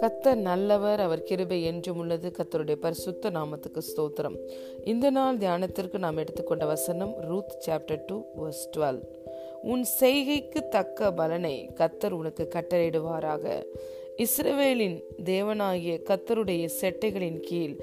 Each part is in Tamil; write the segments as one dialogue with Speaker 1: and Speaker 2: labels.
Speaker 1: கத்தர் நல்லவர் அவர் கிருபை என்றும் உள்ளது கத்தருடைய பரிசுத்த நாமத்துக்கு ஸ்தோத்திரம் இந்த நாள் தியானத்திற்கு நாம் எடுத்துக்கொண்ட வசனம் Ruth chapter two verse twelve உன் செய்கைக்கு தக்க பலனை கத்தர் உனக்கு கட்டளையிடுவாராக இஸ்ரவேலின் தேவனாகிய கத்தருடைய செட்டைகளின் கீழ்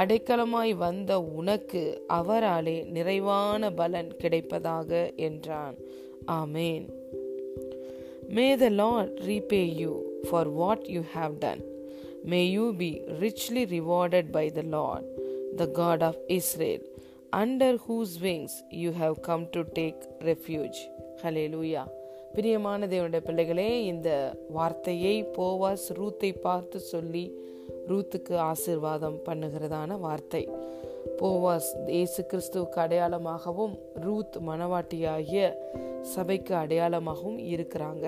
Speaker 1: அடைக்கலமாய் வந்த உனக்கு அவராலே நிறைவான பலன் கிடைப்பதாக என்றான் ஆமேன் may the Lord repay you for what you have done. May you be richly rewarded by the Lord, the God of Israel, under whose wings you have come to take refuge. Hallelujah. பிரியமான தேவனுடைய பிள்ளைகளே இந்த வார்த்தையை போவாஸ் ரூத்தை பார்த்து சொல்லி ரூத்துக்கு ஆசிர்வாதம் பண்ணுகிறதான வார்த்தை போவாஸ் இயேசு கிறிஸ்துவுக்கு அடையாளமாகவும் ரூத் மணவாட்டியாகிய சபைக்கு அடையாளமாகவும் இருக்கிறாங்க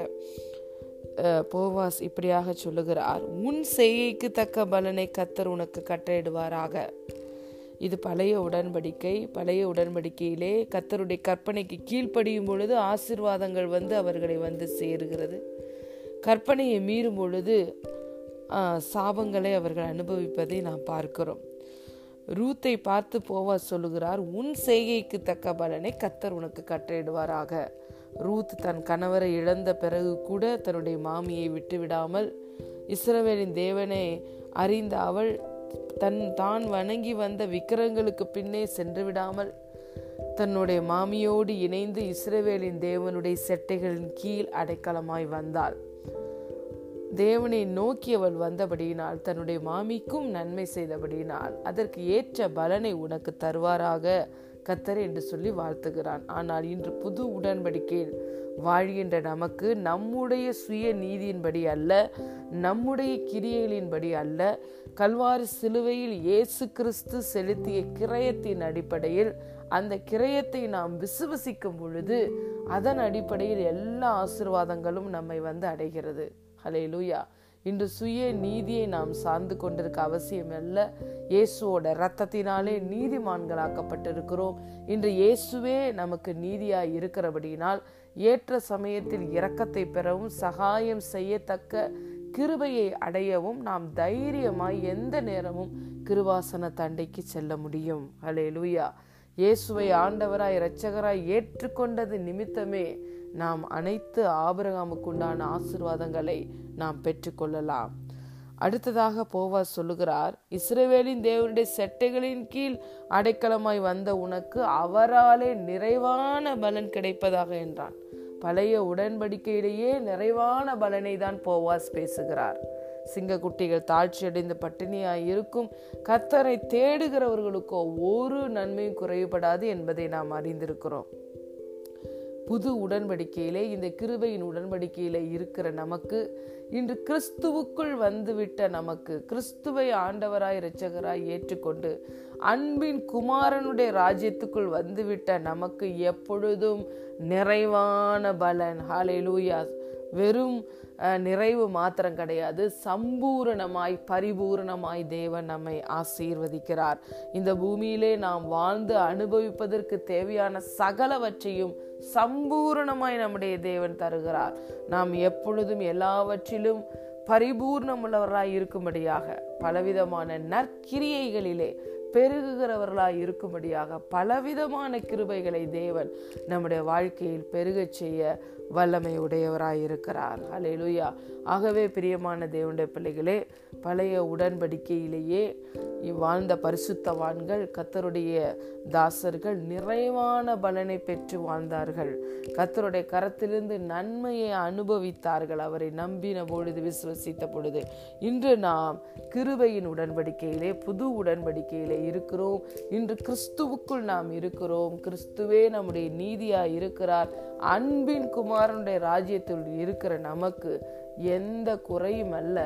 Speaker 1: போவாஸ் இப்படியாக சொல்லுகிறார் உன் செய்கைக்கு தக்க பலனை கத்தர் உனக்கு கட்டளையிடுவாராக இது பழைய உடன்படிக்கை பழைய உடன்படிக்கையிலே கத்தருடைய கற்பனைக்கு கீழ்ப்படியும் பொழுது ஆசிர்வாதங்கள் வந்து அவர்களை வந்து சேருகிறது கற்பனையை மீறும் பொழுது சாபங்களை அவர்கள் அனுபவிப்பதை நாம் பார்க்கிறோம் ரூத்தை பார்த்து போவா சொல்லுகிறார் உன் செய்கைக்கு தக்க பலனை கத்தர் உனக்கு கட்டளையிடுவாராக ரூத் தன் கணவரை இழந்த பிறகு கூட தன்னுடைய மாமியை விட்டுவிடாமல் இஸ்ரவேலின் தேவனை அறிந்த அவள் தன் தான் வணங்கி வந்த விக்கிரங்களுக்கு பின்னே சென்று விடாமல் தன்னுடைய மாமியோடு இணைந்து இஸ்ரவேலின் தேவனுடைய செட்டைகளின் கீழ் அடைக்கலமாய் வந்தாள் தேவனை நோக்கி அவள் வந்தபடியினால் தன்னுடைய மாமிக்கும் நன்மை செய்தபடியினால் அதற்கு ஏற்ற பலனை உனக்கு தருவாராக கத்தர் என்று சொல்லி வாழ்த்துகிறான் ஆனால் இன்று புது உடன்படிக்கையில் வாழ்கின்ற நமக்கு நம்முடைய சுய நீதியின்படி அல்ல நம்முடைய கிரியைகளின்படி அல்ல கல்வாரி சிலுவையில் இயேசு கிறிஸ்து செலுத்திய கிரயத்தின் அடிப்படையில் அந்த கிரயத்தை நாம் விசுவசிக்கும் பொழுது அதன் அடிப்படையில் எல்லா ஆசிர்வாதங்களும் நம்மை வந்து அடைகிறது ஹலே லூயா இன்று சுய நீதியை நாம் சார்ந்து கொண்டிருக்க அவசியம் அல்ல இயேசுவோட இரத்தத்தினாலே நீதிமான்களாக்கப்பட்டிருக்கிறோம் இன்று இயேசுவே நமக்கு நீதியாய் இருக்கிறபடியினால் ஏற்ற சமயத்தில் இரக்கத்தை பெறவும் சகாயம் செய்யத்தக்க கிருபையை அடையவும் நாம் தைரியமாய் எந்த நேரமும் கிருவாசன தண்டைக்கு செல்ல முடியும் அலே லூயா இயேசுவை ஆண்டவராய் இரட்சகராய் ஏற்றுக்கொண்டது நிமித்தமே நாம் அனைத்து ஆபரகாமுக்குண்டான உண்டான ஆசிர்வாதங்களை நாம் பெற்றுக்கொள்ளலாம் அடுத்ததாக போவார் சொல்லுகிறார் இஸ்ரேவேலின் தேவனுடைய செட்டைகளின் கீழ் அடைக்கலமாய் வந்த உனக்கு அவராலே நிறைவான பலன் கிடைப்பதாக என்றான் பழைய உடன்படிக்கையிலேயே நிறைவான பலனை தான் போவாஸ் பேசுகிறார் சிங்க தாழ்ச்சி தாழ்ச்சியடைந்து பட்டினியாய் இருக்கும் கத்தரை தேடுகிறவர்களுக்கோ ஒரு நன்மையும் குறைவுபடாது என்பதை நாம் அறிந்திருக்கிறோம் புது உடன்படிக்கையிலே இந்த கிருபையின் உடன்படிக்கையிலே இருக்கிற நமக்கு இன்று கிறிஸ்துவுக்குள் வந்துவிட்ட நமக்கு கிறிஸ்துவை ஆண்டவராய் இரட்சகராய் ஏற்றுக்கொண்டு அன்பின் குமாரனுடைய ராஜ்யத்துக்குள் வந்துவிட்ட நமக்கு எப்பொழுதும் நிறைவான பலன் ஹாலே லூயாஸ் வெறும் நிறைவு மாத்திரம் கிடையாது சம்பூரணமாய் பரிபூரணமாய் தேவன் நம்மை ஆசீர்வதிக்கிறார் இந்த பூமியிலே நாம் வாழ்ந்து அனுபவிப்பதற்கு தேவையான சகலவற்றையும் சம்பூரணமாய் நம்முடைய தேவன் தருகிறார் நாம் எப்பொழுதும் எல்லாவற்றிலும் பரிபூர்ணமுள்ளவராய் இருக்கும்படியாக பலவிதமான நற்கிரியைகளிலே பெருகுகிறவர்களாய் இருக்கும்படியாக பலவிதமான கிருபைகளை தேவன் நம்முடைய வாழ்க்கையில் பெருகச் செய்ய வல்லமை உடையவராய் இருக்கிறார் அலையலுயா ஆகவே பிரியமான தேவனுடைய பிள்ளைகளே பழைய உடன்படிக்கையிலேயே இவ்வாழ்ந்த பரிசுத்தவான்கள் கத்தருடைய தாசர்கள் நிறைவான பலனை பெற்று வாழ்ந்தார்கள் கத்தருடைய கரத்திலிருந்து நன்மையை அனுபவித்தார்கள் அவரை நம்பின பொழுது விசுவசித்த பொழுது இன்று நாம் கிருபையின் உடன்படிக்கையிலே புது உடன்படிக்கையிலே இருக்கிறோம் இன்று கிறிஸ்துவுக்குள் நாம் இருக்கிறோம் கிறிஸ்துவே நம்முடைய நீதியா இருக்கிறார் அன்பின் குமாரனுடைய ராஜ்யத்தில் இருக்கிற நமக்கு எந்த குறையும் அல்ல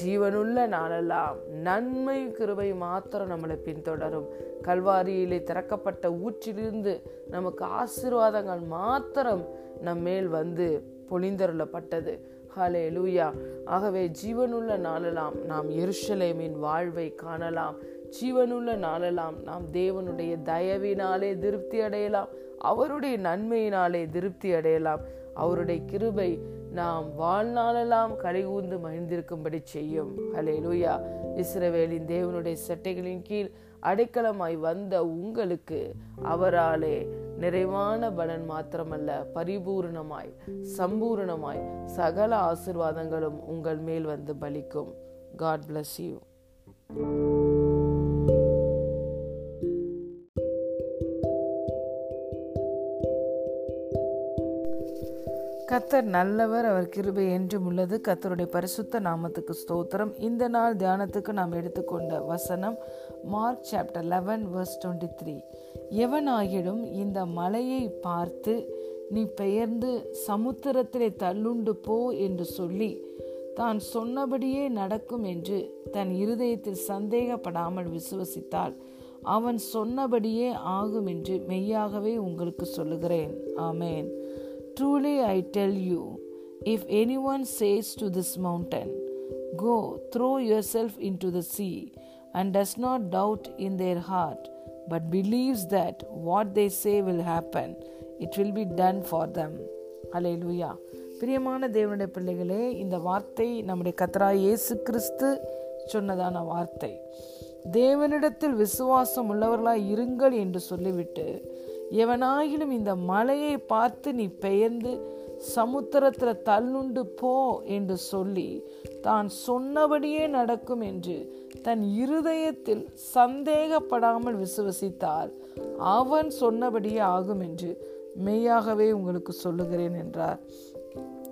Speaker 1: ஜீவனுள்ள நாளெல்லாம் நன்மை கிருபை மாத்திரம் நம்மளை பின்தொடரும் கல்வாரியிலே திறக்கப்பட்ட ஊற்றிலிருந்து நமக்கு ஆசீர்வாதங்கள் மாத்திரம் நம் மேல் வந்து பொழிந்தருளப்பட்டது ஹலே லூயா ஆகவே ஜீவனுள்ள நாளெல்லாம் நாம் எருஷலேமின் வாழ்வை காணலாம் ஜீவனுள்ள நாளெல்லாம் நாம் தேவனுடைய தயவினாலே திருப்தி அடையலாம் அவருடைய நன்மையினாலே திருப்தி அடையலாம் அவருடைய கிருபை நாம் வாழ்நாளெல்லாம் கலிகூர்ந்து மகிழ்ந்திருக்கும்படி செய்யும் ஹலே லூயா இஸ்ரவேலின் தேவனுடைய சட்டைகளின் கீழ் அடைக்கலமாய் வந்த உங்களுக்கு அவராலே நிறைவான பலன் மாத்திரமல்ல பரிபூரணமாய் சம்பூரணமாய் சகல ஆசிர்வாதங்களும் உங்கள் மேல் வந்து பலிக்கும் காட் பிளஸ் யூ கத்தர் நல்லவர் அவர் கிருபை என்றும் உள்ளது கத்தருடைய பரிசுத்த நாமத்துக்கு ஸ்தோத்திரம் இந்த நாள் தியானத்துக்கு நாம் எடுத்துக்கொண்ட வசனம் Mark chapter eleven verse twenty three எவனாகிடும் இந்த மலையை பார்த்து நீ பெயர்ந்து சமுத்திரத்திலே தள்ளுண்டு போ என்று சொல்லி தான் சொன்னபடியே நடக்கும் என்று தன் இருதயத்தில் சந்தேகப்படாமல் விசுவசித்தால் அவன் சொன்னபடியே ஆகும் என்று மெய்யாகவே உங்களுக்கு சொல்லுகிறேன் ஆமேன் Truly I tell you, if anyone says to this mountain, Go, throw yourself into the sea, and does not doubt in their heart, but believes that what they say will happen, it will be done for them. Hallelujah. பிரியமான தேவனுடைய பிள்ளைகளே இந்த வார்த்தை நம்முடைய கத்ரா இயேசு கிறிஸ்து சொன்னதான வார்த்தை தேவனிடத்தில் விசுவாசம் உள்ளவர்களாய் இருங்கள் என்று சொல்லிவிட்டு எவனாயிலும் இந்த மலையை பார்த்து நீ பெயர்ந்து சமுத்திரத்தில் தள்ளுண்டு போ என்று சொல்லி தான் சொன்னபடியே நடக்கும் என்று தன் இருதயத்தில் சந்தேகப்படாமல் விசுவசித்தால் அவன் சொன்னபடியே ஆகும் என்று மெய்யாகவே உங்களுக்கு சொல்லுகிறேன் என்றார்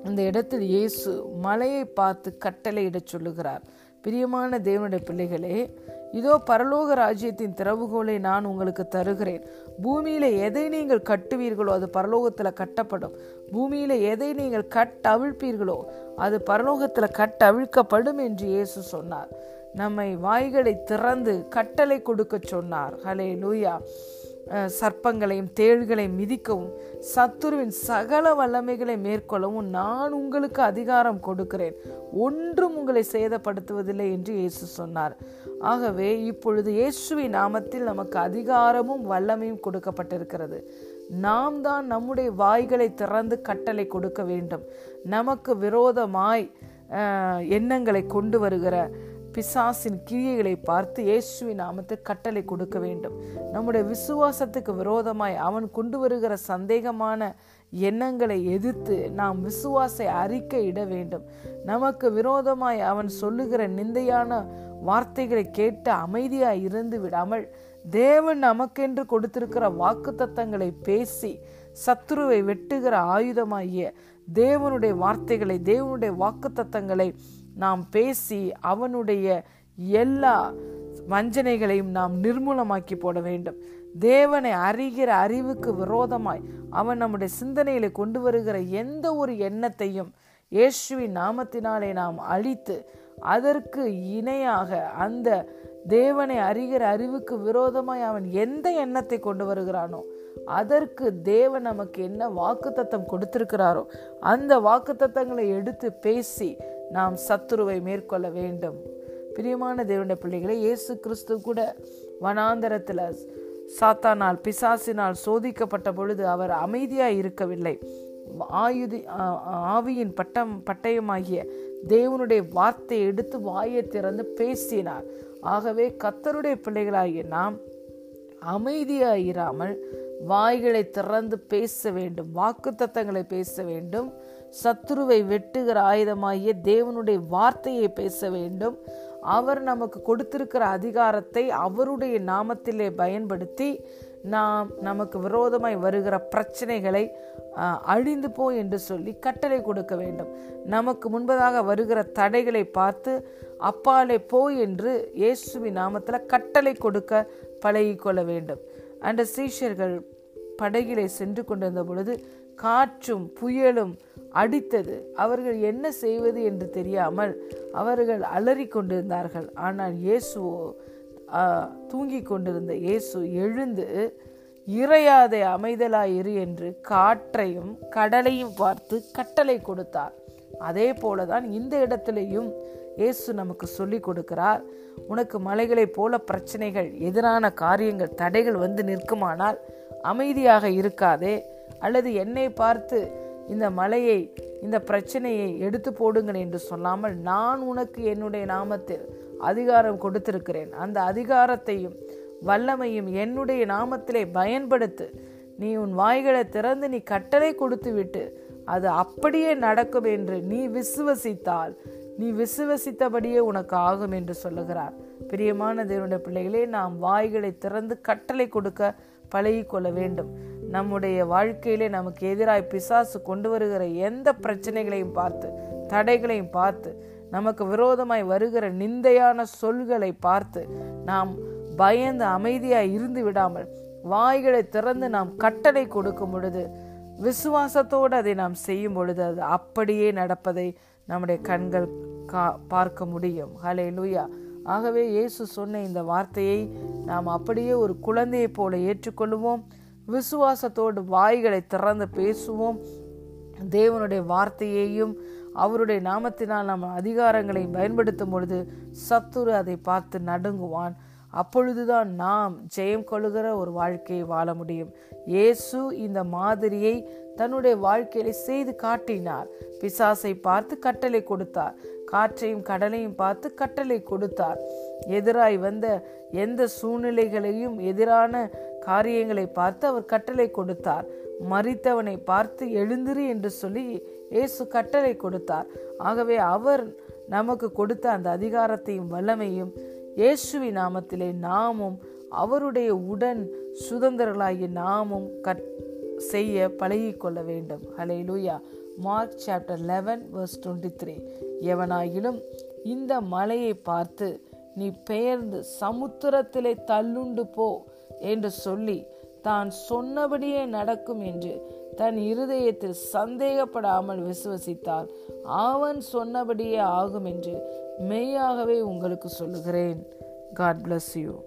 Speaker 1: இந்த இடத்தில் இயேசு மலையை பார்த்து கட்டளையிடச் சொல்லுகிறார் பிரியமான தேவனுடைய பிள்ளைகளே இதோ பரலோக ராஜ்யத்தின் திறவுகோலை நான் உங்களுக்கு தருகிறேன் பூமியில் எதை நீங்கள் கட்டுவீர்களோ அது பரலோகத்தில் கட்டப்படும் பூமியில் எதை நீங்கள் அவிழ்ப்பீர்களோ அது பரலோகத்தில் கட்டவிழ்க்கப்படும் என்று இயேசு சொன்னார் நம்மை வாய்களை திறந்து கட்டளை கொடுக்க சொன்னார் ஹலே லூயா சர்ப்பங்களையும் தேள்களை மிதிக்கவும் சத்துருவின் சகல வல்லமைகளை மேற்கொள்ளவும் நான் உங்களுக்கு அதிகாரம் கொடுக்கிறேன் ஒன்றும் உங்களை சேதப்படுத்துவதில்லை என்று இயேசு சொன்னார் ஆகவே இப்பொழுது இயேசுவின் நாமத்தில் நமக்கு அதிகாரமும் வல்லமையும் கொடுக்கப்பட்டிருக்கிறது நாம் தான் நம்முடைய வாய்களை திறந்து கட்டளை கொடுக்க வேண்டும் நமக்கு விரோதமாய் எண்ணங்களை கொண்டு வருகிற பிசாசின் கிரியைகளை பார்த்து இயேசுவின் நாமத்து கட்டளை கொடுக்க வேண்டும் நம்முடைய விசுவாசத்துக்கு விரோதமாய் அவன் கொண்டு வருகிற சந்தேகமான எண்ணங்களை எதிர்த்து நாம் விசுவாசை அறிக்கை இட வேண்டும் நமக்கு விரோதமாய் அவன் சொல்லுகிற நிந்தையான வார்த்தைகளை கேட்டு அமைதியாய் இருந்து விடாமல் தேவன் நமக்கென்று கொடுத்திருக்கிற வாக்கு தத்தங்களை பேசி சத்ருவை வெட்டுகிற ஆயுதமாகிய தேவனுடைய வார்த்தைகளை தேவனுடைய வாக்கு தத்தங்களை நாம் பேசி அவனுடைய எல்லா வஞ்சனைகளையும் நாம் நிர்மூலமாக்கி போட வேண்டும் தேவனை அறிகிற அறிவுக்கு விரோதமாய் அவன் நம்முடைய சிந்தனையில கொண்டு வருகிற எந்த ஒரு எண்ணத்தையும் இயேசுவின் நாமத்தினாலே நாம் அழித்து அதற்கு இணையாக அந்த தேவனை அறிகிற அறிவுக்கு விரோதமாய் அவன் எந்த எண்ணத்தை கொண்டு வருகிறானோ அதற்கு தேவன் நமக்கு என்ன வாக்குத்தத்தம் கொடுத்திருக்கிறாரோ அந்த வாக்குத்தத்தங்களை எடுத்து பேசி நாம் சத்துருவை மேற்கொள்ள வேண்டும் பிரியமான தேவனுடைய பிள்ளைகளை இயேசு கிறிஸ்து கூட வனாந்தரத்தில் சாத்தானால் பிசாசினால் சோதிக்கப்பட்ட பொழுது அவர் அமைதியாக இருக்கவில்லை ஆயுதி ஆவியின் பட்டம் பட்டயமாகிய தேவனுடைய வார்த்தையை எடுத்து வாயை திறந்து பேசினார் ஆகவே கத்தருடைய பிள்ளைகளாகிய நாம் அமைதியாக இராமல் வாய்களை திறந்து பேச வேண்டும் வாக்கு தத்தங்களை பேச வேண்டும் சத்துருவை வெட்டுகிற ஆயுதமாகிய தேவனுடைய வார்த்தையை பேச வேண்டும் அவர் நமக்கு கொடுத்திருக்கிற அதிகாரத்தை அவருடைய நாமத்திலே பயன்படுத்தி நாம் நமக்கு விரோதமாய் வருகிற பிரச்சனைகளை அழிந்து போ என்று சொல்லி கட்டளை கொடுக்க வேண்டும் நமக்கு முன்பதாக வருகிற தடைகளை பார்த்து அப்பாலே போ என்று இயேசுவி நாமத்தில் கட்டளை கொடுக்க பழகிக்கொள்ள வேண்டும் அந்த சீஷர்கள் படகிலே சென்று கொண்டிருந்த பொழுது காற்றும் புயலும் அடித்தது அவர்கள் என்ன செய்வது என்று தெரியாமல் அவர்கள் அலறி கொண்டிருந்தார்கள் ஆனால் இயேசுவோ தூங்கிக் கொண்டிருந்த இயேசு எழுந்து இறையாதே அமைதலாயிரு என்று காற்றையும் கடலையும் பார்த்து கட்டளை கொடுத்தார் அதே போலதான் இந்த இடத்திலையும் இயேசு நமக்கு சொல்லி கொடுக்கிறார் உனக்கு மலைகளைப் போல பிரச்சனைகள் எதிரான காரியங்கள் தடைகள் வந்து நிற்குமானால் அமைதியாக இருக்காதே அல்லது என்னை பார்த்து இந்த மலையை இந்த பிரச்சனையை எடுத்து போடுங்கள் என்று சொல்லாமல் நான் உனக்கு என்னுடைய நாமத்தில் அதிகாரம் கொடுத்திருக்கிறேன் அந்த அதிகாரத்தையும் வல்லமையும் என்னுடைய நாமத்திலே பயன்படுத்து நீ உன் வாய்களை திறந்து நீ கட்டளை கொடுத்து விட்டு அது அப்படியே நடக்கும் என்று நீ விசுவசித்தால் நீ விசுவசித்தபடியே உனக்கு ஆகும் என்று சொல்லுகிறார் பிரியமான தேவனுடைய பிள்ளைகளே நாம் வாய்களை திறந்து கட்டளை கொடுக்க பழகி கொள்ள வேண்டும் நம்முடைய வாழ்க்கையிலே நமக்கு எதிராய் பிசாசு கொண்டு வருகிற எந்த பிரச்சனைகளையும் பார்த்து தடைகளையும் பார்த்து நமக்கு விரோதமாய் வருகிற நிந்தையான சொல்களை பார்த்து நாம் பயந்து அமைதியாய் இருந்து விடாமல் வாய்களை திறந்து நாம் கட்டளை கொடுக்கும் பொழுது விசுவாசத்தோடு அதை நாம் செய்யும் பொழுது அது அப்படியே நடப்பதை நம்முடைய கண்கள் கா பார்க்க முடியும் ஹலே லூயா ஆகவே இயேசு சொன்ன இந்த வார்த்தையை நாம் அப்படியே ஒரு குழந்தையைப் போல ஏற்றுக்கொள்வோம் விசுவாசத்தோடு வாய்களை திறந்து பேசுவோம் தேவனுடைய வார்த்தையையும் அவருடைய நாமத்தினால் நம்ம அதிகாரங்களை பயன்படுத்தும் பொழுது சத்துரு அதை பார்த்து நடுங்குவான் அப்பொழுதுதான் நாம் ஜெயம் கொள்கிற ஒரு வாழ்க்கையை வாழ முடியும் இயேசு இந்த மாதிரியை தன்னுடைய வாழ்க்கையில செய்து காட்டினார் பிசாசை பார்த்து கட்டளை கொடுத்தார் காற்றையும் கடலையும் பார்த்து கட்டளை கொடுத்தார் எதிராய் வந்த எந்த சூழ்நிலைகளையும் எதிரான காரியங்களை பார்த்து அவர் கட்டளை கொடுத்தார் மறித்தவனை பார்த்து எழுந்திரு என்று சொல்லி இயேசு கட்டளை கொடுத்தார் ஆகவே அவர் நமக்கு கொடுத்த அந்த அதிகாரத்தையும் வல்லமையும் இயேசுவி நாமத்திலே நாமும் அவருடைய உடன் சுதந்திரர்களாகிய நாமும் கட் செய்ய பழகி கொள்ள வேண்டும் hallelujah Mark chapter eleven verse twenty three எவனாயிலும் இந்த மலையை பார்த்து நீ பெயர்ந்து சமுத்திரத்திலே தள்ளுண்டு போ என்று சொல்லி தான் சொன்னபடியே நடக்கும் என்று தன் இருதயத்தில் சந்தேகப்படாமல் விசுவசித்தால் அவன் சொன்னபடியே ஆகும் என்று மெய்யாகவே உங்களுக்கு சொல்லுகிறேன் காட் பிளஸ் யூ